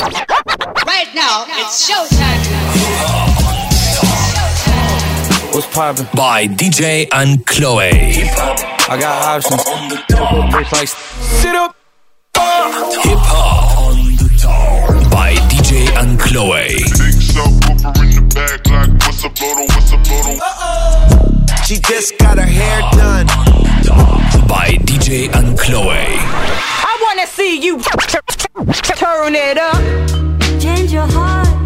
Right now, it's showtime. What's poppin'? By DJ Ankloe. I got options. Bitch, like, sit up. Hip hop by DJ Ankloe. Big subwoofer in the back, like what's up, Lodo, what's up, Lodo? She just got her hair done. By DJ Ankloe. See you turn it up. Change your heart.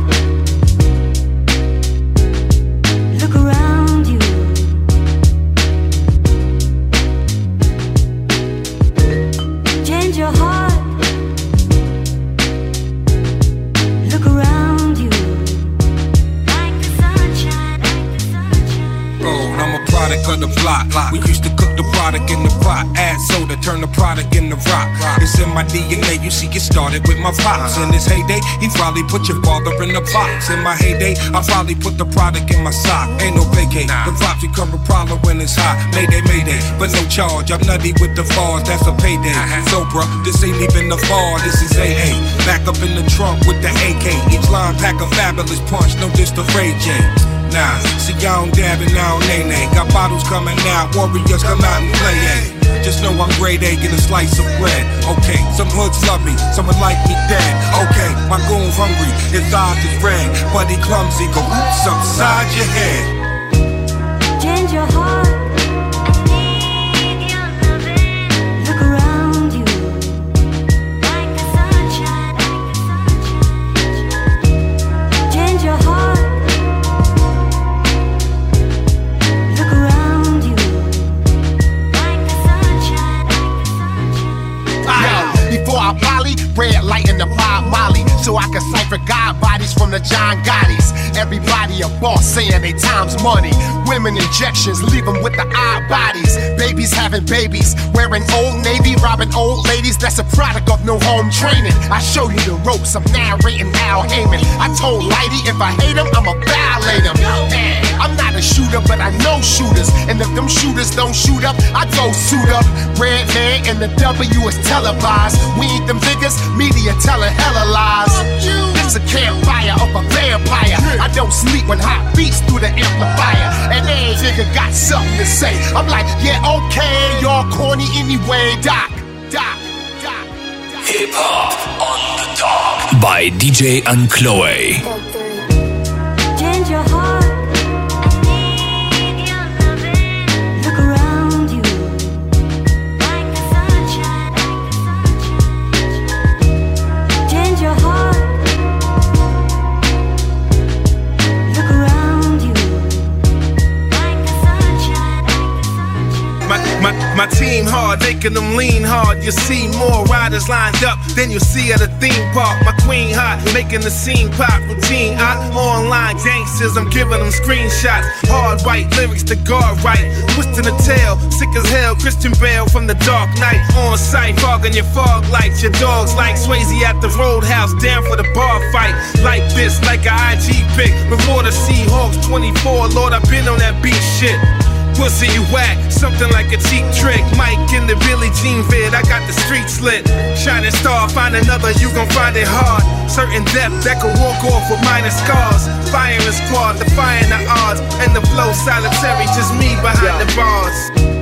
Product of the block. We used to cook the product in the pot, add soda, turn the product into rock. It's in my DNA. You see, it started with my pops. In his heyday, he probably put your father in the box. In my heyday, I probably put the product in my sock. Ain't no vacate. The props become a problem when it's hot. Mayday, mayday, but no charge. I'm nutty with the bars. That's a payday. So, bruh, this ain't even the bar. This is AA. Back up in the trunk with the AK. Each line pack a fabulous punch. No diss to Ray J. Nah, see y'all don't dab and now nay nay. Got bottles coming out, warriors come out and play. Ay. Just know I'm grade A, get a slice of bread. Okay, some hoods love me, someone like me dead. Okay, my goon hungry, his eyes is red, but clumsy. Go oops upside your head. Women injections leave them with the odd bodies. Babies having babies, wearing old navy, robbing old ladies. That's a product of no home training. I show you the ropes, I'm narrating Al Heyman. I told Lighty if I hate him, I'ma violate him. I'm not a shooter, but I know shooters. And if them shooters don't shoot up, I go suit up. Red man and the W is televised. We ain't them niggas, media telling hella lies. This a campfire of a vampire. I don't sleep when hot beats through the amplifier. And every nigga got something to say. I'm like, yeah, okay, y'all corny anyway, Doc, Doc, Doc. Hip hop on the top. By DJ Ankloe. Change your heart. Team hard, making them lean hard. You see more riders lined up than you see at a theme park. My queen hot, making the scene pop routine. I online gangsters, I'm giving them screenshots. Hard right lyrics to guard right. Twisting the tail, sick as hell. Christian Bale from the Dark Knight. On site, fogging your fog lights. Your dogs like Swayze at the roadhouse, down for the bar fight. Like this, like a IG pick. Before the Seahawks 24, Lord, I've been on that beat shit. Pussy, you whack, something like a cheap trick. Mike in the Billie Jean vid, I got the street slit. Shining star, find another, you gon' find it hard. Certain depth that could walk off with minor scars. Firing squad, defying the odds. And the flow solitary, just me behind the bars.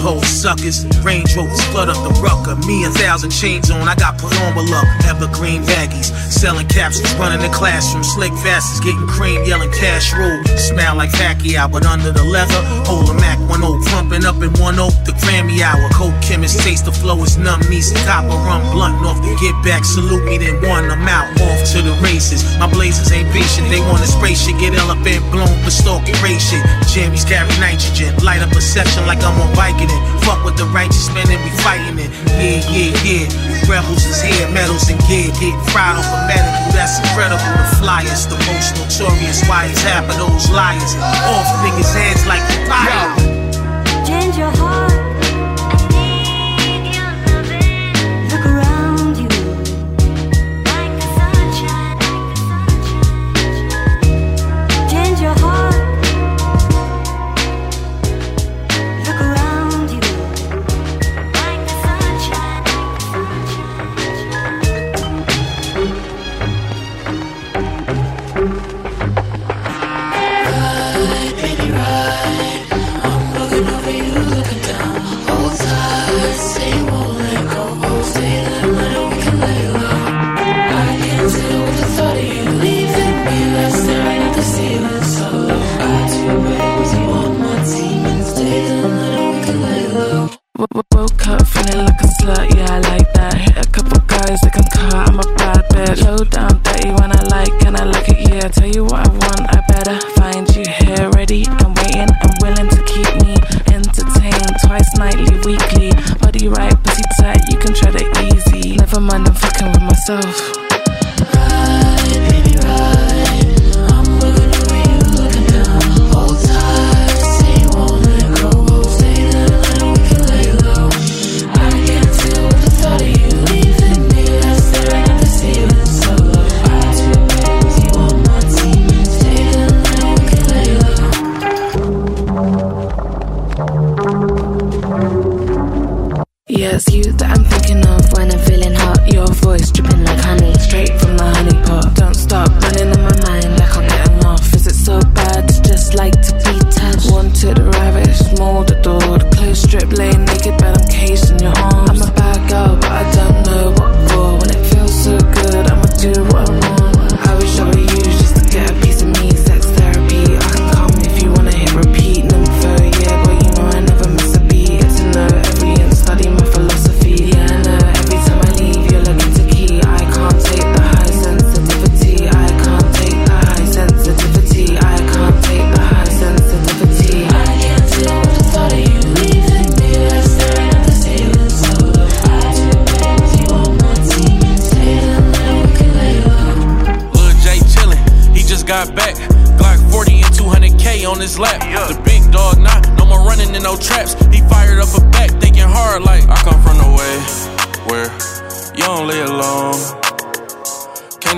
Pole suckers. Range Rovers flood up the rucker. Me a thousand chains on, I got put on below. Evergreen baggies. Selling capsules, running the classroom. Slick fastest, getting cream, yelling cash roll. Smell like Pacquiao, but under the leather. Hold a Mac 1 0, pumping up in one oak. The Grammy hour. Coke chemist, taste the flow is numb. Me some copper rum blunt off the get back. Salute me, then one. I'm out, off to the races. My blazers ain't patient, they wanna spray shit. Get elephant blown for stalking race shit. Jammies carry nitrogen. Light up a section like I'm on Viking it. Fuck with the righteous men and we fighting it. Yeah, yeah, yeah. Rebels is here, medals and gear. Getting fried off a medical, that's incredible. The flyers, the most notorious. Why is half of those liars? Off niggas' heads like the fire. that. Hit a couple guys that can car, I'm a bad bitch. Low down, dirty when I like, and I like it, yeah. Tell you what I want, I better find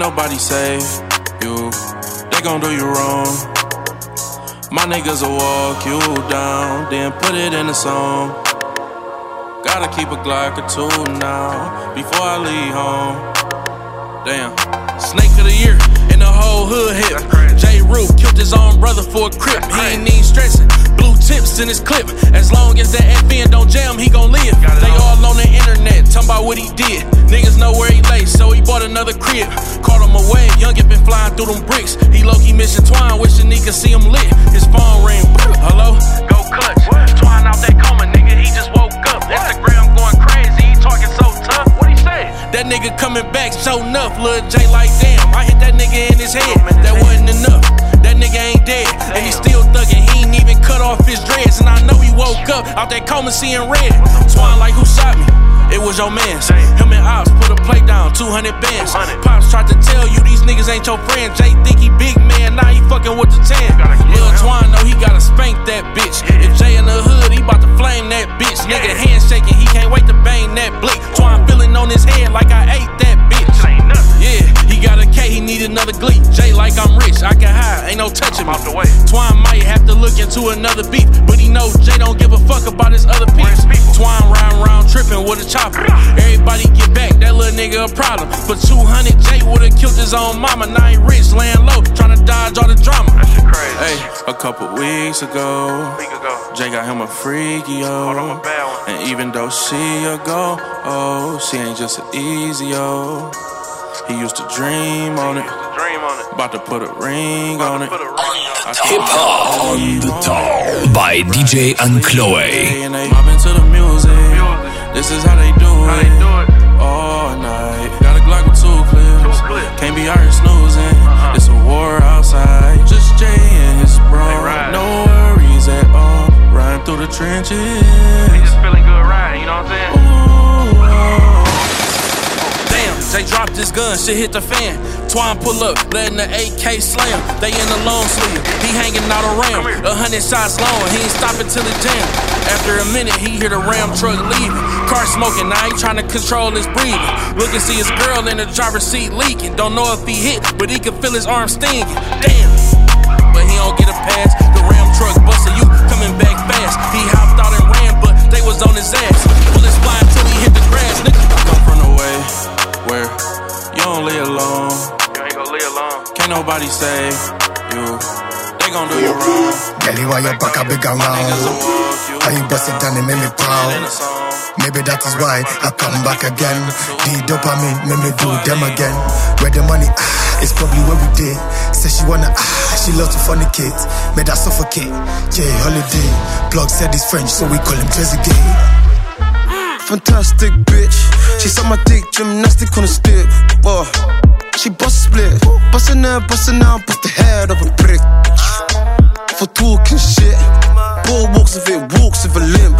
nobody save you, they gon' do you wrong. My niggas will walk you down, then put it in a song. Gotta keep a Glock or two now before I leave home. Damn. Snake of the year in the whole hood hip. J. Roof killed his own brother for a crip. He ain't even stressing. Blue tips in his clip. As long as that FN don't jam, he gon' live. They all on the internet, talking about what he did. Niggas know where he lay, so he bought another crib. Caught him away, young been flying through them bricks. He low key missing Twine, wishing he could see him lit. His phone ring. Hello? Go clutch. Twine out that coma, nigga, he just woke up. Instagram going crazy, he talking so That nigga coming back, so enough. Lil J like damn, I hit that nigga in his head. That wasn't enough. That nigga ain't dead, and he still thuggin'. He ain't even cut off his dreads, and I know he woke up out that coma seeing red. Twine like who shot me? It was your mans. Him and Ops put a play down, 200 bands. Pops tried to tell you these niggas ain't your friend. Jay think he big man, now he fucking with the 10. Lil Twine know he gotta spank that bitch. If Jay in the hood, he bout to flame that bitch. Nigga handshaking, he can't wait to bang that blick. Twine feeling on his head like I ate that bitch. Got a K, he need another glee. Jay like I'm rich, I can hide, ain't no touching me. Twine might have to look into another beef, but he knows Jay don't give a fuck about his other peeps. Twine round round tripping with a chopper. Everybody get back, that little nigga a problem. But 200, Jay would've killed his own mama. Now he rich, laying low, trying to dodge all the drama. Hey, a couple weeks ago, Jay got him a freaky yo. And even though she a go, oh, she ain't just an easy yo. He used to dream on it. About to put a ring on it. Hip hop on the top by DJ And they mobbing to the music. This is how they do it. All night. Got a Glock with two clips. Can't be out here snoozing. Uh-huh. It's a war outside. Just Jay and his bro. No worries at all. Riding through the trenches. just feeling good riding, you know what I'm saying? Damn, Jay dropped his gun, shit hit the fan. Twine pull up, letting the AK slam. They in the long sleeve, he hanging out around. A hundred shots long, he ain't stopping till it jam. After a minute, he hear the ram truck leaving. Car smoking, now he trying to control his breathing. Look and see his girl in the driver's seat leaking. Don't know if he hit, but he can feel his arm stinging. Damn, but he don't get a pass. The ram truck busting you, coming back fast. He hopped out and ran, but they was on his ass. Bullets flying nobody save you. They gon' do you wrong. Girlie, why your back a big around? How you bust it down and make me proud? Maybe that is why I come back again. The dopamine make me do them again. Where the money, ah, it's probably where we did. Say she wanna, ah, she loves to funny kids. Made her suffocate. Yeah, holiday. Plug said he's French, so we call him Trezeguet. Fantastic bitch. She suck my dick, gymnastic on the stick. Boy, she bust split. Bustin' out, bustin' out, bust the head of a brick. For talking shit. Walks if it walks with a limp.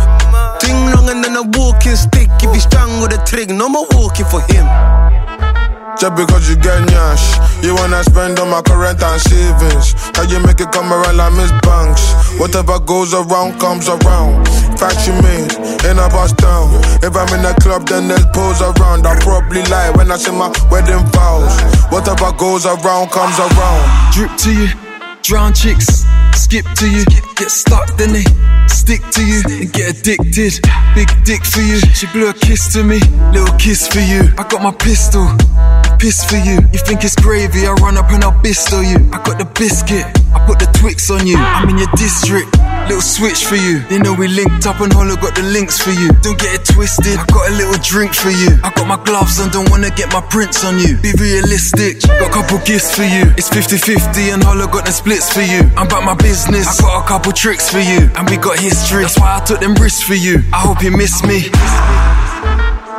Ding long and then a walking stick. If he's strong with a trig, no more walking for him. Just because you get nyash, you wanna spend on my current and savings. How you make it come around like Miss Banks? Whatever goes around comes around. Fact you made in a bus down. If I'm in a club, then there's pose around. I probably lie when I say my wedding vows. Whatever goes around comes around. Drip to you, drown chicks, skip to you, get stuck, then they stick to you and get addicted. Big dick for you, she blew a kiss to me, little kiss for you. I got my pistol, piss for you. You think it's gravy? I run up and I'll bisto you. I got the biscuit, I put the Twix on you. I'm in your district. Little switch for you. They know we linked up and Hollow got the links for you. Don't get it twisted. I got a little drink for you. I got my gloves on, don't wanna get my prints on you. Be realistic. Got a couple gifts for you. It's 50-50 and Hollow got the splits for you. I'm about my business. I got a couple tricks for you. And we got history. That's why I took them risks for you. I hope you miss me.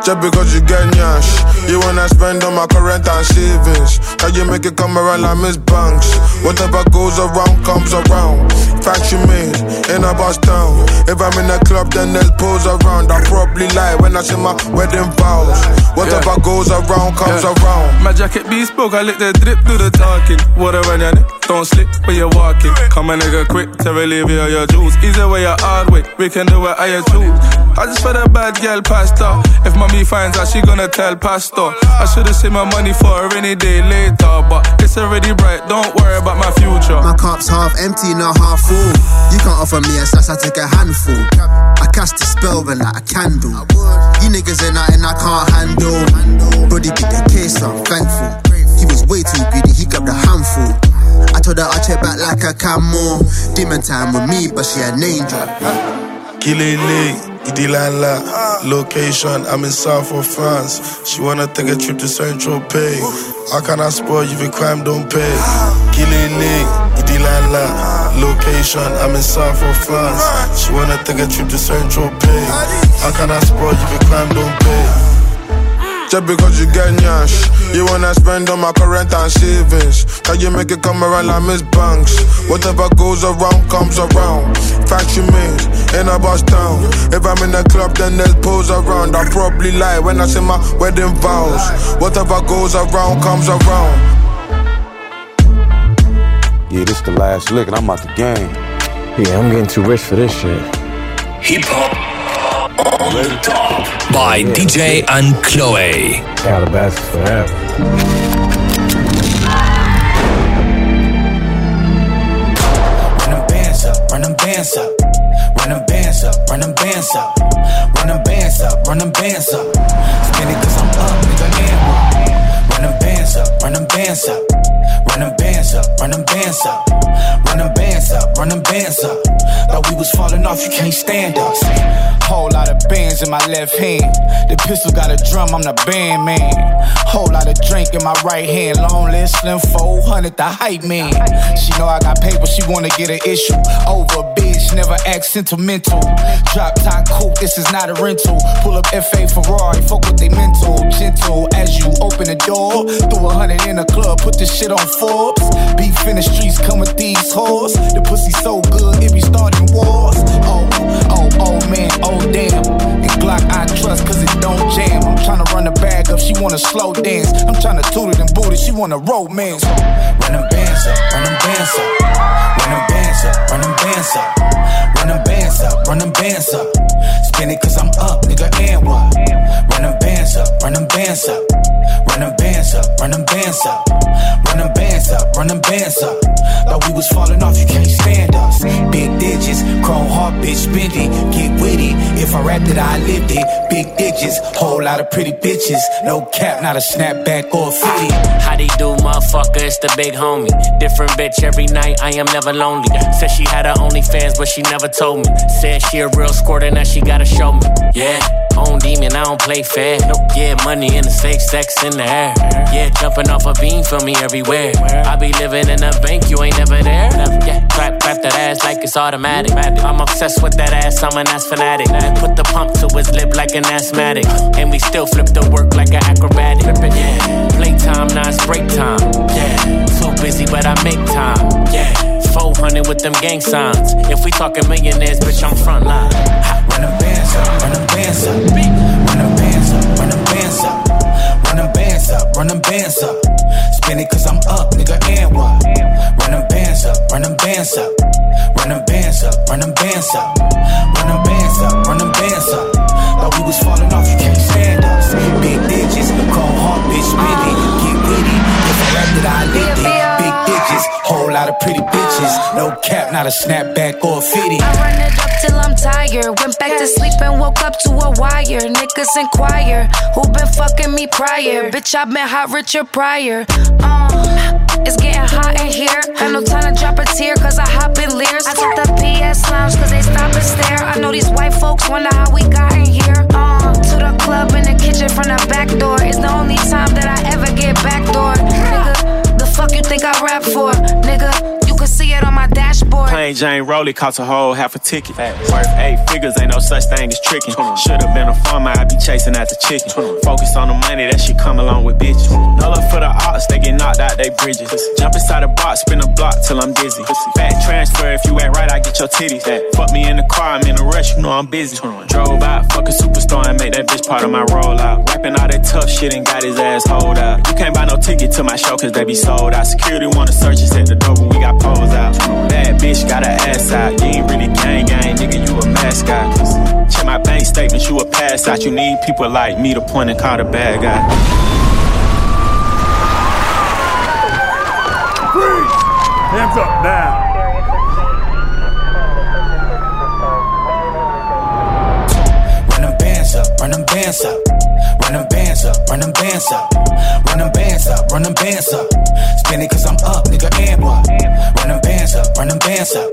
Just because you get nyash, you wanna spend on my current and savings. How you make it come around like Miss Banks? Whatever goes around comes around. Fact you made in a bus town. If I'm in the club, then there's pose around. I probably lie when I say my wedding vows. Whatever goes around comes around. My jacket bespoke, I lick the drip, do the talking. Whatever, yeah, don't slip when you're walking. Come a nigga quick to relieve you your jewels. Easy way or hard way, we can do it how you choose. I just for the bad girl pastor. If mommy finds out, she gonna tell pastor. I should've saved my money for a rainy day later, but it's already bright. Don't worry about my future. My cup's half empty, not half full. You can't offer me a slice, I take a handful. I cast a spell, then like a candle. You niggas ain't nothing I can't handle. Brody beat the case, I'm thankful. He was way too greedy, he grabbed a handful. I told her I'll check back like a camel. Demon time with me, but she an angel. Kilele, Idilala, location, I'm in South of France. She wanna take a trip to Central Pay. How can I spoil you if crime don't pay? Kilele, Idilala, location, I'm in South of France. She wanna take a trip to Central Pay. How can I spoil you if crime don't pay? Just because you get nyash, you wanna spend on my current and savings. How you make it come around like Miss Banks? Whatever goes around comes around. Fact you made in a bus town. If I'm in the club, then there's pose around. I probably lie when I say my wedding vows. Whatever goes around comes around. Yeah, this the last lick and I'm out the game. Yeah, I'm getting too rich for this shit. Hip hop on the top by DJ Ankloe. Yeah, the best forever. Run them bands up, run them bands up. Run them bands up, run them bands up. Run them bands up, run them bands up. Spin it cause I'm up, nigga, and what? Run them bands up, run them bands up. Run them bands up, run them bands up. Run them bands up, run them bands up. Thought we was falling off, you can't stand us. Whole lot of bands in my left hand. The pistol got a drum, I'm the band man. Whole lot of drink in my right hand. Long list, slim 400, the hype man. She know I got paper, she wanna get an issue. Over a bitch, never act sentimental. Drop top coupe, this is not a rental. Pull up FA Ferrari, fuck with they mental. Gentle as you open the door, 100 in the club, put this shit on Forbes. Beef in the streets, come with these hoes. The pussy so good, it be starting wars. Oh, oh, oh man, oh damn. And Glock I trust, cause it don't jam. I'm tryna run the bag up, she wanna slow dance. I'm tryna tutor toot it she wanna romance. Run them bands up, run them bands up, run them bands up run them bands up. Run them bands up, run them bands up. Spin it cause I'm up, nigga, and what? Run them bands up, run them bands up. Run them bands up, run them bands up. Run them bands up, run them bands up. Thought we was falling off, you can't stand us. Big digits, chrome heart, bitch, bendy. Get witty, if I rapped it, I lived it. Big digits, whole lot of pretty bitches. No cap, not a snapback or a fitty. How they do, motherfucker? It's the big homie. Different bitch every night. I am never lonely. Said she had her OnlyFans, but she never told me. Said she a real squirt and that she gotta show me. Yeah, own demon, I don't play fair. Nope. Yeah, money in the safe, sex in the air. Yeah, jumping off a beam for me everywhere. I be living in a bank, you ain't never there. Yeah, clap, clap that ass like it's automatic. I'm obsessed with that ass, I'm an ass fanatic. Put the pump to his lip like an asthmatic. And we still flip the work like an acrobatic. Them gang signs. If we talking millionaires, bitch, I'm front line. Run them bands up, run them bands up. Run them bands up, run them bands up. Run them bands up, run them bands up. Spin it cause I'm up, nigga, and what? Run them bands up, run them bands up. Run them bands up, run them bands up. Run them bands up, run them bands up. Thought we was falling off, you can't stand us. Big digits, chrome heart, bitch, it. Get it. If I rap it, I live it. Lot of pretty bitches. No cap, not a snapback or a fitty. I run it up till I'm tired. Went back to sleep and woke up to a wire. Niggas inquire who been fucking me prior. Bitch, I been hot Richard Pryor. Uh, it's getting hot in here. Had no time to drop a tear cause I hop in Lears. I took the PS lounge cause they stop and stare. I know these white folks wonder how we Jane Rolly cost a whole half a ticket. Worth eight figures, ain't no such thing as tricking. Should've been a farmer, I'd be chasing after chicken. Focus on the money, that shit come along with bitches. No love for the arts, they get knocked out they bridges. Jump inside a box, spin a block till I'm dizzy. Fat transfer, if you act right, I get your titties. Fuck me in the car, I'm in a rush, you know I'm busy. Drove out, fuck a superstar and make that bitch part of my rollout. Rapping all that tough shit and got his ass hold up. You can't buy no ticket to my show cause they be sold out. Security wanna search us at the door when we got poles out. Bad bitch got her ass out. You ain't really gang gang, nigga, you a mascot. Check my bank statements, you a pass out. You need people like me to point and call the bad guy. Freeze! Hands up now. Bands up. Run them bands up, run them bands up. Run them bands up, run them bands up. Spin it cause I'm up, nigga, and what? Run them bands up, run them bands up.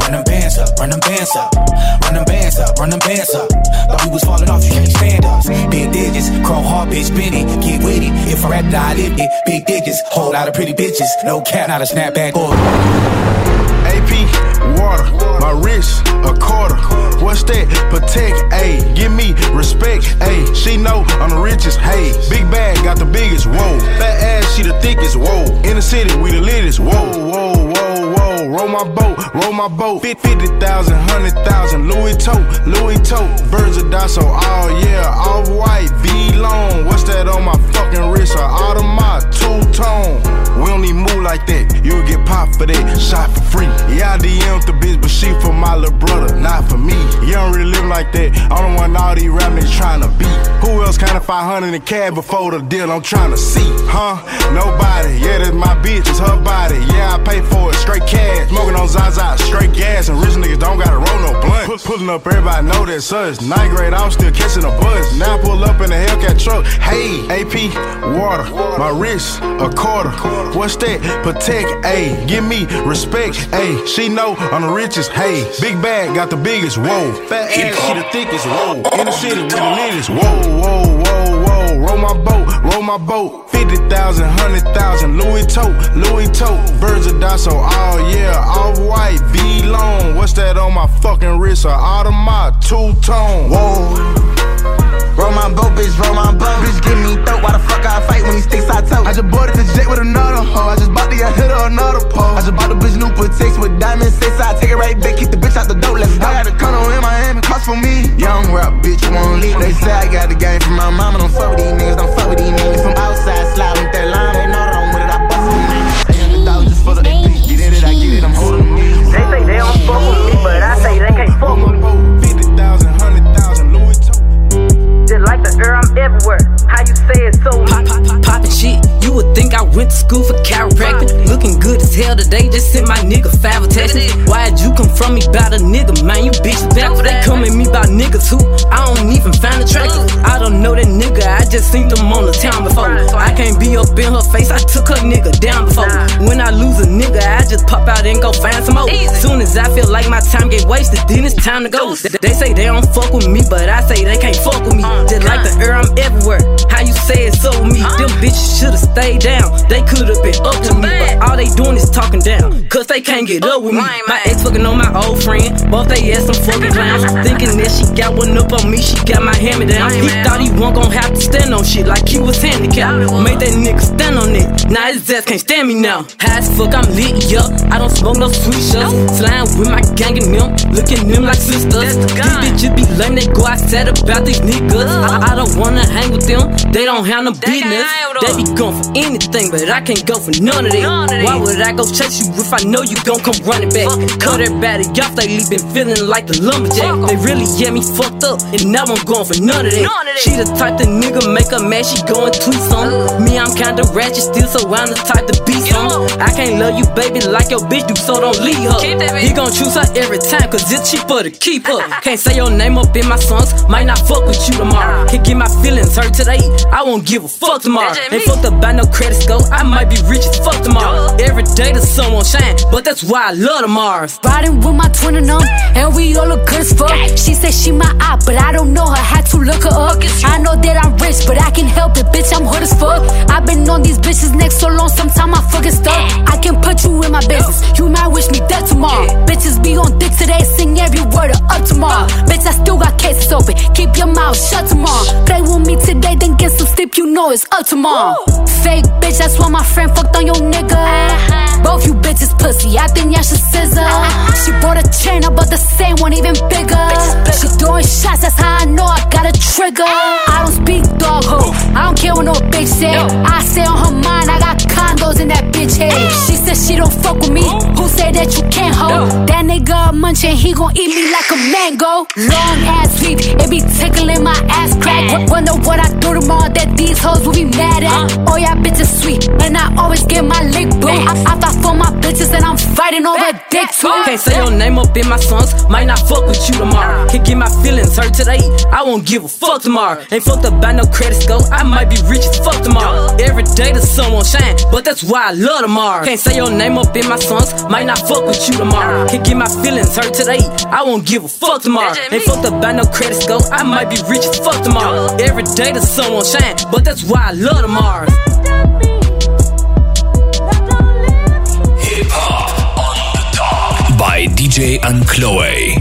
Run them bands up, run them bands up. Run them bands up, run them bands up. Thought we was falling off, you can't stand us. Big digits, chrome heart, bitch, Benny. Get with it. If I rap, I live it. Big digits, whole lot of pretty bitches. No cap, not a snapback or. AP, water, my wrist, a quarter. What's that? Protect, ayy. Give me respect, ayy. She know I'm the richest, hey. Big bag, got the biggest, whoa. Fat ass, she the thickest, whoa. In the city, we the latest, whoa, whoa, whoa, whoa. Roll my boat, roll my boat. Fit 50,000, 100,000. Louis tote, Louis tote. Birds of oh yeah. Off white, V long. What's that on my fucking wrist? A Audemars, two tone. We don't need move like that. You'll get popped for that, shot for free. Yeah, I DM'd the bitch, but she for my little brother, not for me. You don't really live like that. I'm the one all these rap niggas trying to be. Who else counted 500 in cab before the deal? I'm trying to see, huh? Nobody. Yeah, that's my bitch, it's her body. Yeah, I pay for it, straight cash. Smoking on Zaza, straight gas. And rich niggas don't gotta roll no blunt. Pull- Pulling up, everybody know that sus. Ninth grade, I'm still catching a bus. Now I pull up in a Hellcat truck. Hey, AP, water, my wrist, a quarter. What's that? Protect, ayy. Give me respect, ayy. She know I'm the richest, hey. Big bag, got the biggest, whoa. Fat ass, she the thickest, whoa. In the city, we the latest, whoa, whoa, whoa, whoa. Roll my boat, roll my boat. 50,000, 100,000. Louis tote, Louis tote. Birds of Dasso, oh yeah. Off white, V long. What's that on my fucking wrist? A Audemars, two tone, whoa. Roll my boat, bitch, roll my boat. Bitch, give me throat. Why the fuck I fight when he sticks I toe? I just boarded the jet with another hoe. I just bought the I hit her another pole. I just bought the bitch new protects with diamonds. Say I take it right back, keep the bitch out the door. Let's go. I got the condo in Miami, cost for me. Young rap, bitch, won't leave. They say I got the game from my mama. Don't fuck with these niggas, don't fuck with these niggas. I'm outside, slide with that line. They know that to school for chiropractic. Looking good as hell today. Just sent my nigga five attachments. Why'd you come from me about a nigga, man? You bitch back. They come at me about niggas who I don't even find attractive. I don't know that nigga. I just seen them on the town before. I can't be up in her face. I took her nigga down before. When I lose a nigga, I just pop out and go find some more. Soon as I feel like my time get wasted, then it's time to go. They say they don't fuck with me, but I say they can't fuck with me. Just like the air, I'm everywhere. How you say it so me? Them bitches should've stayed down. They could've been up to me, but all they doing is talking down. Cause they can't get up with me. My ex fucking on my old friend. Both they ass some fucking clowns. Thinking that she got one up on me, she got my hand me down. He thought he wasn't gon' have to stand on shit like he was handicapped. Made that nigga stand on it. Now his ass can't stand me now. High as fuck, I'm lit, yup. I don't smoke no sweet shots. Slime with my gang and them, looking them like sisters. These bitches be lame, they go outside about these niggas. I, I don't wanna hang with them, they don't have no business. They be going for anything, but I can't go for none of that. Why would I go chase you if I know you gon' come running back? Cut everybody off, they been feeling like the lumberjack. They really get me fucked up, and now I'm going for none of that. She the type the nigga make her mad, she going tweet some. Uh. Me, I'm kinda ratchet still, so I'm the type to be some. I can't love you, baby, like your bitch do, so don't leave her. He gon' choose her every time, cause it's cheaper to keep her. Can't say your name up in my songs, might not fuck with you tomorrow. Can't get my feelings hurt today, I won't give a fuck tomorrow. Ain't fucked up by no credit score, I might be rich as fuck tomorrow. Every day the sun won't shine, but that's why I love the Mars. Riding with my twin and them, and we all look good as fuck. She said she my op, but I don't know her. Had to look her up. I know that I'm rich, but I can help it, bitch. I'm hood as fuck. I've been on these bitches neck so long, sometimes I fucking stuck. I can put you in my business. You might wish me dead tomorrow. Bitches be on dick today, sing every word of up tomorrow. Bitch, I still got cases open. Keep your mouth shut tomorrow. Play with me today, then get some sleep. You know it's up tomorrow. Fake bitch, that's why my friend fucked on your nigga. Both you bitches pussy. I think y'all should scissor. She bought a chain, up, but the same one even bigger. She throwing shots, that's how I know I got a trigger. I don't speak dog ho. I don't care what no bitch say. I say on her mind, I got condos in that bitch head. She said she don't fuck with me. Who say that you can't hold? That nigga munchin', he gon' eat me like a mango. Long ass sweep, it be tickling my ass crack. Wonder what I do tomorrow that these hoes will be mad at. Oh yeah, bitches sweet, and I always get my lick boo. I, I thought for my bitches and I'm fighting over dick too. Can't say your name up in my songs, might not fuck with you tomorrow. Can get my feelings hurt today, I won't give a fuck tomorrow. Ain't fucked up by no credit score, I might be rich as fuck tomorrow. Every day the sun won't shine, but that's why I love tomorrow. Can't say your name up in my songs, might not fuck with you tomorrow. Can't get my feelings hurt today, I won't give a fuck tomorrow. Ain't fucked up by no credit score, I might be rich as fuck tomorrow. Every day the sun won't shine, but that's why I love tomorrow. DJ Ankloe.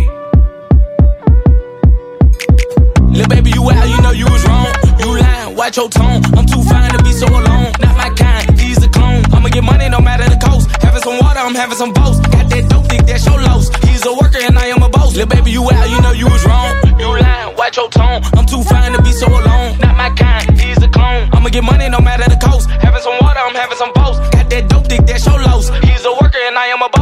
Lil' baby, you out, you know you was wrong. You lying, watch your tone. I'm too fine to be so alone. Not my kind, he's a clone. I'ma get money no matter the cost. Having some water, I'm having some boast. Got that dope dick, that's your loss. He's a worker and I am a boss. Lil' baby, you out, you know you was wrong. You lying, watch your tone. I'm too fine to be so alone. Not my kind, he's a clone. I'ma get money no matter the cost. Having some water, I'm having some boast. Got that dope dick, that's your loss. He's a worker and I am a boss.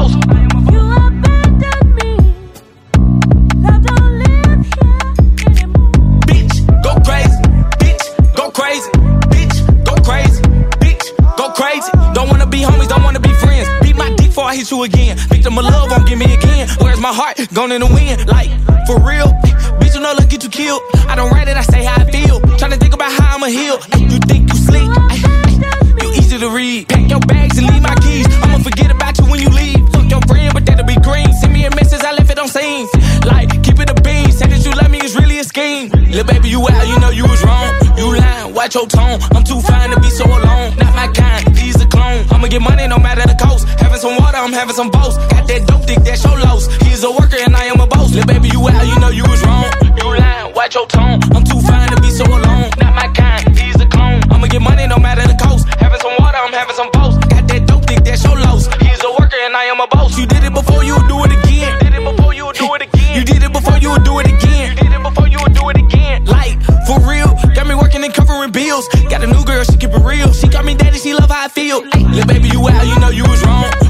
Hit you again. Victim of love won't give me again. Where's my heart? Gone in the wind. Like, for real. Bitch, you know, look, get you killed. I don't write it, I say how I feel. Tryna think about how I'ma heal. You think you ay, You easy to read. Pack your bags and leave my keys. I'ma forget about you when you leave. Fuck your friend, but that'll be green. Send me a message, I left it on scene. Like, keep it a bean. Say that you love me, it's really a scheme. Lil' baby, you out, you know you was wrong. You lying, watch your tone. I'm too fine to be so alone. Not my kind, he's a clone. I'ma get money no matter the cost. Having some water, I'm having some boast. Got that dope dick, that's your loss. He's a worker and I am a boss. Lil' baby, you out, you know you was wrong. You lying, watch your tone. I'm too fine to be so alone. Not my kind, he's a clone. I'ma get money no matter the cost. Having some water, I'm having some boast. Got that dope dick, that's your loss. He's a worker and I am a boss. You did it before, you would do it again. Did it before, you would do it again. You did it before, you would do it again. You did it before, you would do it again. Like, for real, got me working and covering bills. Got a new girl, she keep it real. She got me daddy, she love how I feel. Lil' baby, you out, you know you was wrong.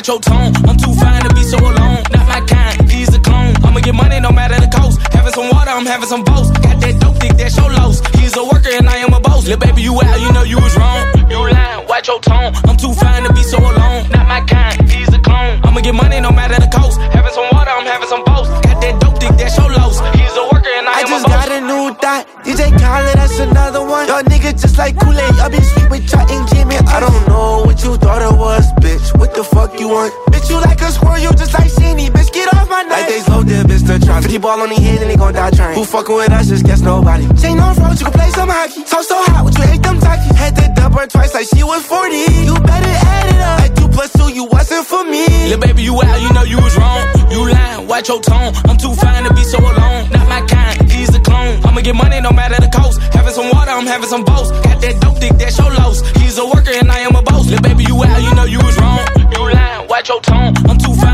Watch your tone. I'm too fine to be so alone. Not my kind, he's a clone. I'ma get money no matter the cost. Having some water, I'm having some boast. Got that dope dick, that's your loss. He's a worker and I am a boss. Lil' baby, you out, you know you was wrong. You lying, watch your tone. I'm too fine to be so alone. Not my kind, he's a clone. I'ma get money no matter the cost. Having some water, I'm having some boast. Got that dope dick, that's your loss. He's a worker and I, I just a got a new thought. DJ Khaled, that's another one. Y'all niggas just like Kool-Aid. Y'all been sweet with y'all and Jimmy. I don't know what you thought it was, bitch. What the fuck you want? Bitch, you like a squirrel, you just like Sheenie. Bitch, get off my neck. Like they slow dip, bitch, the trying. 50 ball on the head and they gon' die trying. Who fucking with us, just guess nobody. Chain on road, you can play some hockey. So, so hot, would you hate them talkies? Had to dub her twice like she was 40. You better add it up. Like two plus two, you wasn't for me. Lil' baby, you out, you know you was wrong. You lying, watch your tone. I'm too fine to be so alone. Not my kind, he's a clone. I'ma get money no matter the cost. Having some water, I'm having some boast. Got that dope dick, that's your loss. He's a worker and I am a boss. Little baby, you out, you know you was wrong. You lying, watch your tone. I'm too fine